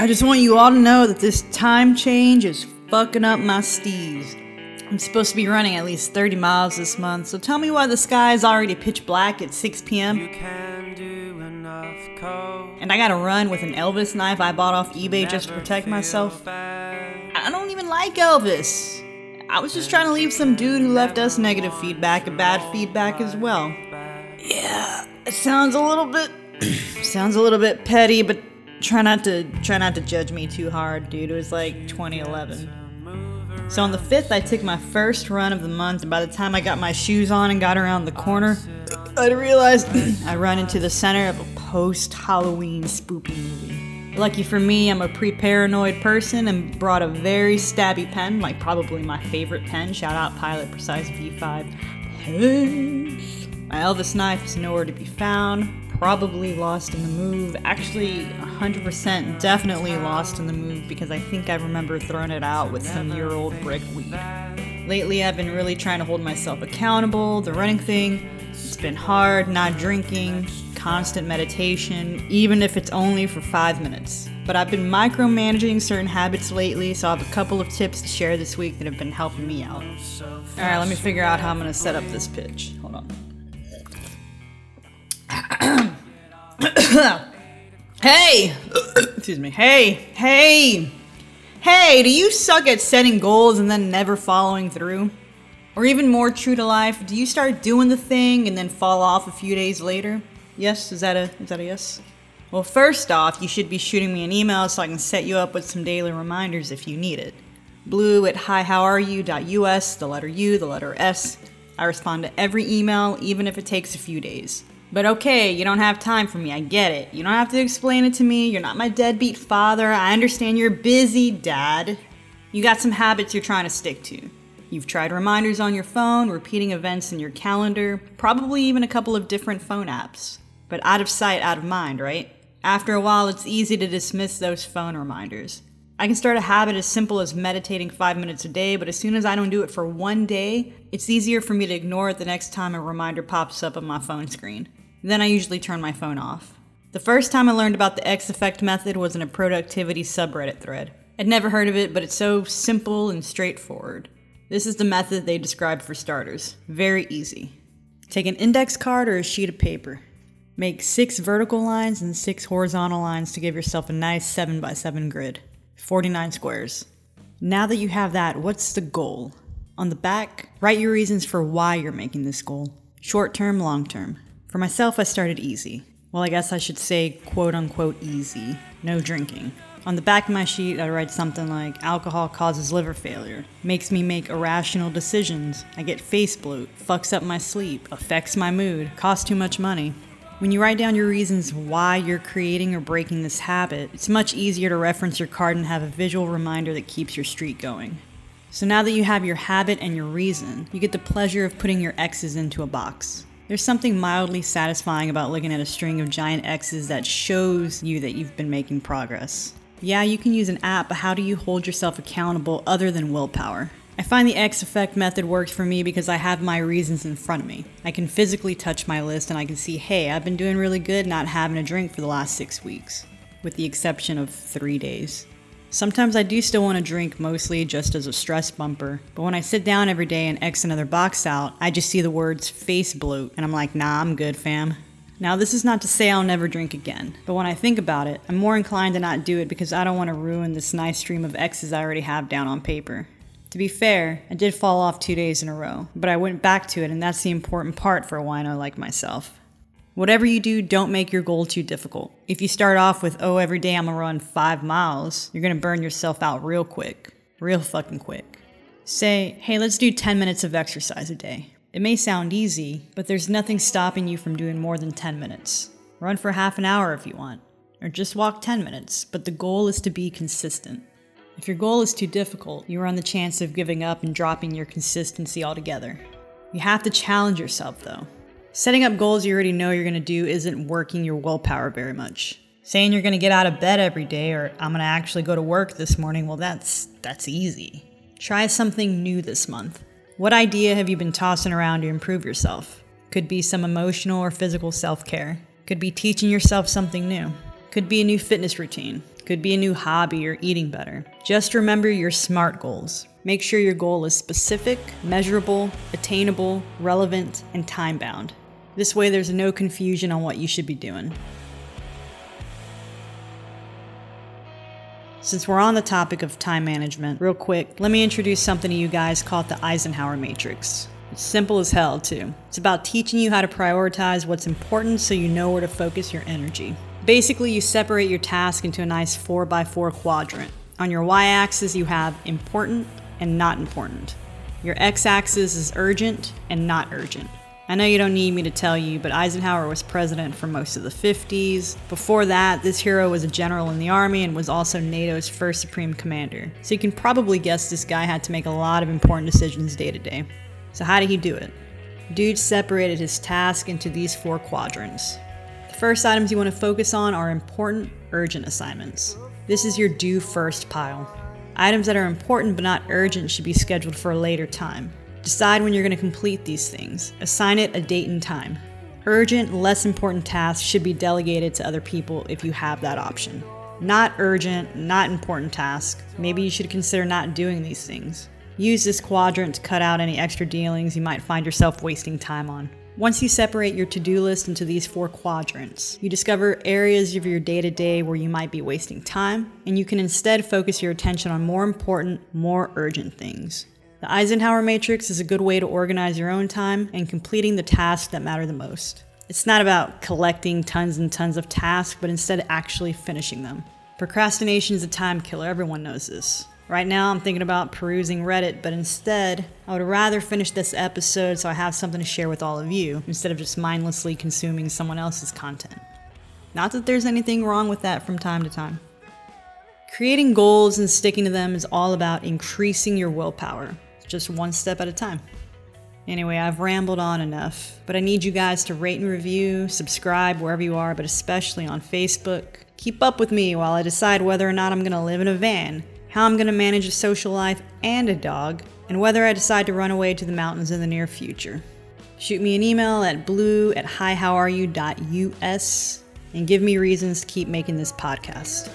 I just want you all to know that this time change is fucking up my steez. I'm supposed to be running at least 30 miles this month, so tell me why the sky is already pitch black at 6 p.m. And I gotta run with an Elvis knife I bought off eBay just to protect myself. I don't even like Elvis. I was just trying to leave some dude who left us negative feedback and bad feedback as well. Yeah, it sounds a little bit sounds a little bit petty, but try not to try not to judge me too hard, dude. It was like 2011. So on the 5th, I took my first run of the month, and by the time I got my shoes on and got around the corner, I realized I run into the center of a post Halloween spoopy movie. Lucky for me, I'm a pre paranoid person and brought a very stabby pen, like probably my favorite pen. Shout out Pilot Precise V5. Hey. My Elvis knife is nowhere to be found probably lost in the move. Actually, 100% definitely lost in the move because I think I remember throwing it out with some year old brick weed. Lately, I've been really trying to hold myself accountable. The running thing, it's been hard, not drinking, constant meditation, even if it's only for five minutes. But I've been micromanaging certain habits lately, so I have a couple of tips to share this week that have been helping me out. Alright, let me figure out how I'm gonna set up this pitch. hey! Excuse me. Hey, hey! Hey, do you suck at setting goals and then never following through? Or even more true to life, do you start doing the thing and then fall off a few days later? Yes, is that a is that a yes? Well, first off, you should be shooting me an email so I can set you up with some daily reminders if you need it. Blue at hihowareyou.us, the letter U, the letter S. I respond to every email, even if it takes a few days. But okay, you don't have time for me. I get it. You don't have to explain it to me. You're not my deadbeat father. I understand you're busy, Dad. You got some habits you're trying to stick to. You've tried reminders on your phone, repeating events in your calendar, probably even a couple of different phone apps. But out of sight, out of mind, right? After a while, it's easy to dismiss those phone reminders. I can start a habit as simple as meditating five minutes a day, but as soon as I don't do it for one day, it's easier for me to ignore it the next time a reminder pops up on my phone screen. Then I usually turn my phone off. The first time I learned about the X effect method was in a productivity subreddit thread. I'd never heard of it, but it's so simple and straightforward. This is the method they describe for starters. Very easy. Take an index card or a sheet of paper. Make six vertical lines and six horizontal lines to give yourself a nice 7 by 7 grid. 49 squares. Now that you have that, what's the goal? On the back, write your reasons for why you're making this goal short term, long term. For myself, I started easy. Well, I guess I should say quote unquote easy. No drinking. On the back of my sheet, I write something like alcohol causes liver failure, makes me make irrational decisions, I get face bloat, fucks up my sleep, affects my mood, costs too much money. When you write down your reasons why you're creating or breaking this habit, it's much easier to reference your card and have a visual reminder that keeps your streak going. So now that you have your habit and your reason, you get the pleasure of putting your X's into a box. There's something mildly satisfying about looking at a string of giant X's that shows you that you've been making progress. Yeah, you can use an app, but how do you hold yourself accountable other than willpower? I find the X effect method works for me because I have my reasons in front of me. I can physically touch my list and I can see, hey, I've been doing really good not having a drink for the last six weeks, with the exception of three days. Sometimes I do still want to drink, mostly just as a stress bumper. But when I sit down every day and X another box out, I just see the words face bloat, and I'm like, nah, I'm good, fam. Now, this is not to say I'll never drink again, but when I think about it, I'm more inclined to not do it because I don't want to ruin this nice stream of X's I already have down on paper. To be fair, I did fall off two days in a row, but I went back to it, and that's the important part for a wino like myself. Whatever you do, don't make your goal too difficult. If you start off with, oh, every day I'm gonna run five miles, you're gonna burn yourself out real quick. Real fucking quick. Say, hey, let's do 10 minutes of exercise a day. It may sound easy, but there's nothing stopping you from doing more than 10 minutes. Run for half an hour if you want, or just walk 10 minutes, but the goal is to be consistent. If your goal is too difficult, you run the chance of giving up and dropping your consistency altogether. You have to challenge yourself though. Setting up goals you already know you're going to do isn't working your willpower very much. Saying you're going to get out of bed every day or I'm going to actually go to work this morning, well that's that's easy. Try something new this month. What idea have you been tossing around to improve yourself? Could be some emotional or physical self-care. Could be teaching yourself something new. Could be a new fitness routine. Could be a new hobby or eating better. Just remember your SMART goals. Make sure your goal is specific, measurable, attainable, relevant, and time bound. This way, there's no confusion on what you should be doing. Since we're on the topic of time management, real quick, let me introduce something to you guys called the Eisenhower Matrix. It's simple as hell, too. It's about teaching you how to prioritize what's important so you know where to focus your energy. Basically, you separate your task into a nice 4x4 quadrant. On your y axis, you have important and not important. Your x axis is urgent and not urgent. I know you don't need me to tell you, but Eisenhower was president for most of the 50s. Before that, this hero was a general in the army and was also NATO's first supreme commander. So you can probably guess this guy had to make a lot of important decisions day to day. So, how did he do it? Dude separated his task into these four quadrants. First items you want to focus on are important, urgent assignments. This is your do first pile. Items that are important but not urgent should be scheduled for a later time. Decide when you're going to complete these things. Assign it a date and time. Urgent, less important tasks should be delegated to other people if you have that option. Not urgent, not important tasks. Maybe you should consider not doing these things. Use this quadrant to cut out any extra dealings you might find yourself wasting time on. Once you separate your to do list into these four quadrants, you discover areas of your day to day where you might be wasting time, and you can instead focus your attention on more important, more urgent things. The Eisenhower Matrix is a good way to organize your own time and completing the tasks that matter the most. It's not about collecting tons and tons of tasks, but instead actually finishing them. Procrastination is a time killer, everyone knows this. Right now, I'm thinking about perusing Reddit, but instead, I would rather finish this episode so I have something to share with all of you instead of just mindlessly consuming someone else's content. Not that there's anything wrong with that from time to time. Creating goals and sticking to them is all about increasing your willpower just one step at a time. Anyway, I've rambled on enough, but I need you guys to rate and review, subscribe wherever you are, but especially on Facebook. Keep up with me while I decide whether or not I'm going to live in a van, how I'm going to manage a social life and a dog, and whether I decide to run away to the mountains in the near future. Shoot me an email at blue at hihowareyou.us and give me reasons to keep making this podcast.